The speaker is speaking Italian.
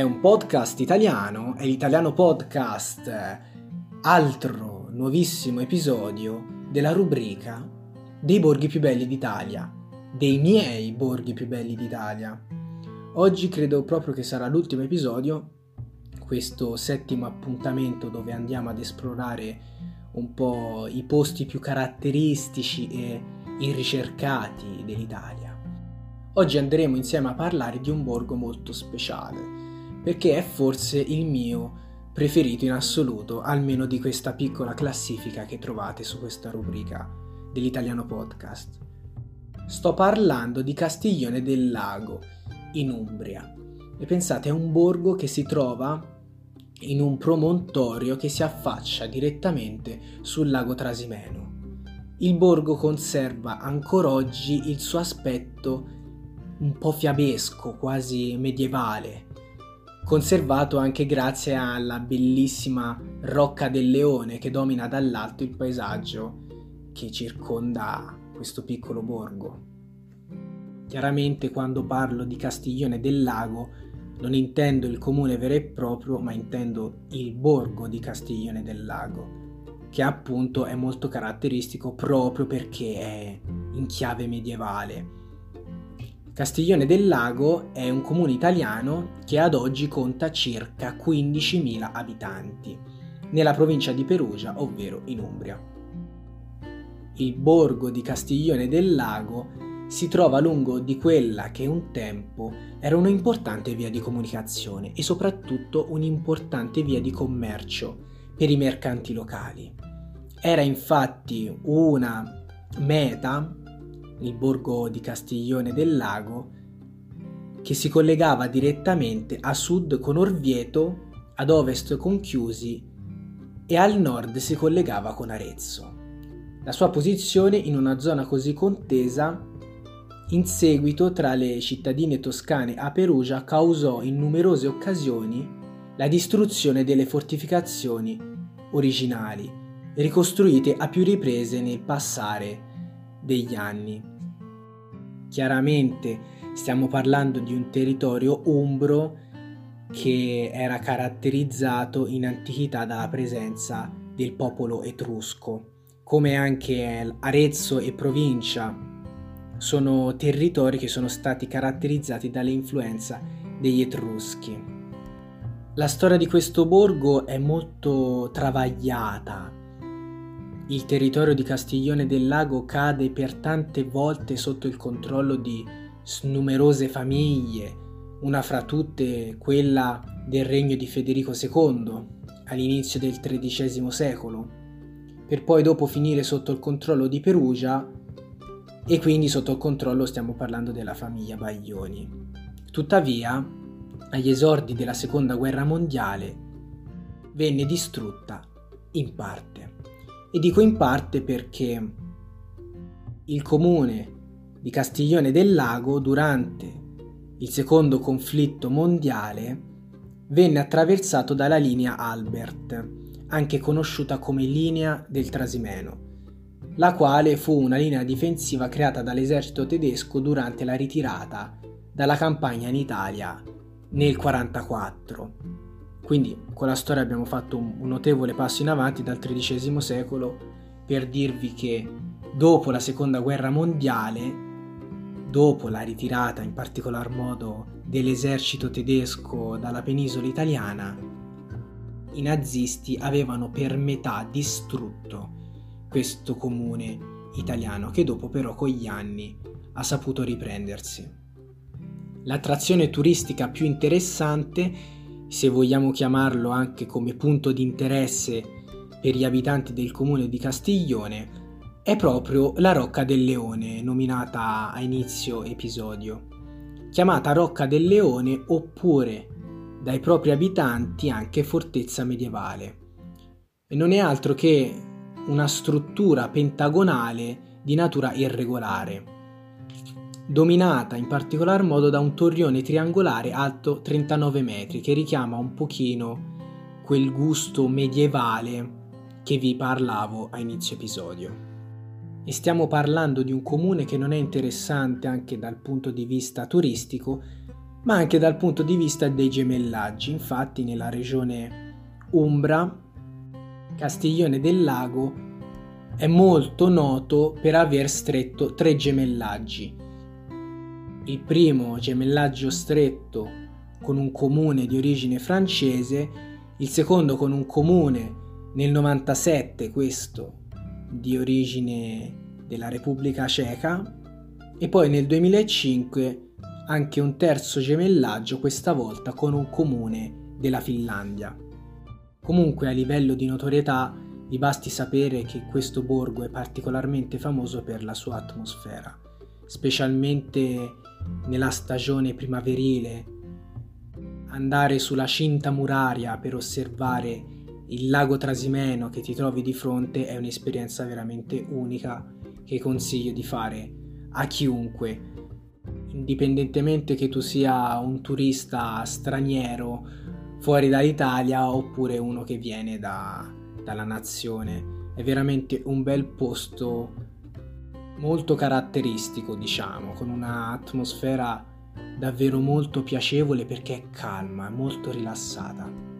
È un podcast italiano, è l'italiano podcast, altro nuovissimo episodio della rubrica dei borghi più belli d'Italia, dei miei borghi più belli d'Italia. Oggi credo proprio che sarà l'ultimo episodio, questo settimo appuntamento dove andiamo ad esplorare un po' i posti più caratteristici e irricercati dell'Italia. Oggi andremo insieme a parlare di un borgo molto speciale, perché è forse il mio preferito in assoluto, almeno di questa piccola classifica che trovate su questa rubrica dell'italiano podcast. Sto parlando di Castiglione del Lago, in Umbria. E pensate, è un borgo che si trova in un promontorio che si affaccia direttamente sul lago Trasimeno. Il borgo conserva ancora oggi il suo aspetto un po' fiabesco, quasi medievale, conservato anche grazie alla bellissima Rocca del Leone che domina dall'alto il paesaggio che circonda questo piccolo borgo. Chiaramente quando parlo di Castiglione del Lago non intendo il comune vero e proprio, ma intendo il borgo di Castiglione del Lago, che appunto è molto caratteristico proprio perché è in chiave medievale Castiglione del Lago è un comune italiano che ad oggi conta circa 15.000 abitanti, nella provincia di Perugia, ovvero in Umbria. Il borgo di Castiglione del Lago si trova lungo di quella che un tempo era un'importante via di comunicazione e soprattutto un'importante via di commercio per i mercanti locali. Era infatti una meta il borgo di Castiglione del Lago, che si collegava direttamente a sud con Orvieto, ad ovest con Chiusi e al nord si collegava con Arezzo. La sua posizione in una zona così contesa in seguito tra le cittadine toscane a Perugia causò in numerose occasioni la distruzione delle fortificazioni originali, ricostruite a più riprese nel passare degli anni. Chiaramente stiamo parlando di un territorio umbro che era caratterizzato in antichità dalla presenza del popolo etrusco, come anche Arezzo e provincia sono territori che sono stati caratterizzati dall'influenza degli etruschi. La storia di questo borgo è molto travagliata, il territorio di Castiglione del Lago cade per tante volte sotto il controllo di numerose famiglie, una fra tutte quella del regno di Federico II all'inizio del XIII secolo, per poi dopo finire sotto il controllo di Perugia e quindi sotto il controllo stiamo parlando della famiglia Baglioni. Tuttavia, agli esordi della Seconda Guerra Mondiale, venne distrutta in parte. E dico in parte perché il comune di Castiglione del Lago durante il secondo conflitto mondiale venne attraversato dalla linea Albert, anche conosciuta come linea del Trasimeno, la quale fu una linea difensiva creata dall'esercito tedesco durante la ritirata dalla campagna in Italia nel 1944. Quindi con la storia abbiamo fatto un, notevole passo in avanti dal XIII secolo per dirvi che dopo la seconda guerra mondiale, dopo la ritirata in particolar modo dell'esercito tedesco dalla penisola italiana, i nazisti avevano per metà distrutto questo comune italiano che dopo però con gli anni ha saputo riprendersi. L'attrazione turistica più interessante se vogliamo chiamarlo anche come punto di interesse per gli abitanti del comune di Castiglione, è proprio la Rocca del Leone, nominata a inizio episodio, chiamata Rocca del Leone oppure dai propri abitanti anche fortezza medievale. E non è altro che una struttura pentagonale di natura irregolare dominata in particolar modo da un torrione triangolare alto 39 metri che richiama un pochino quel gusto medievale che vi parlavo a inizio episodio. E stiamo parlando di un comune che non è interessante anche dal punto di vista turistico ma anche dal punto di vista dei gemellaggi. Infatti nella regione Umbra, Castiglione del Lago è molto noto per aver stretto tre gemellaggi. Il primo gemellaggio stretto con un comune di origine francese, il secondo con un comune nel 97, questo di origine della Repubblica Ceca, e poi nel 2005 anche un terzo gemellaggio, questa volta con un comune della Finlandia. Comunque a livello di notorietà vi basti sapere che questo borgo è particolarmente famoso per la sua atmosfera, specialmente nella stagione primaverile. Andare sulla cinta muraria per osservare il lago Trasimeno che ti trovi di fronte è un'esperienza veramente unica che consiglio di fare a chiunque indipendentemente che tu sia un turista straniero fuori dall'Italia oppure uno che viene da, dalla nazione. È veramente un bel posto molto caratteristico, diciamo, con un'atmosfera davvero molto piacevole perché è calma, molto rilassata.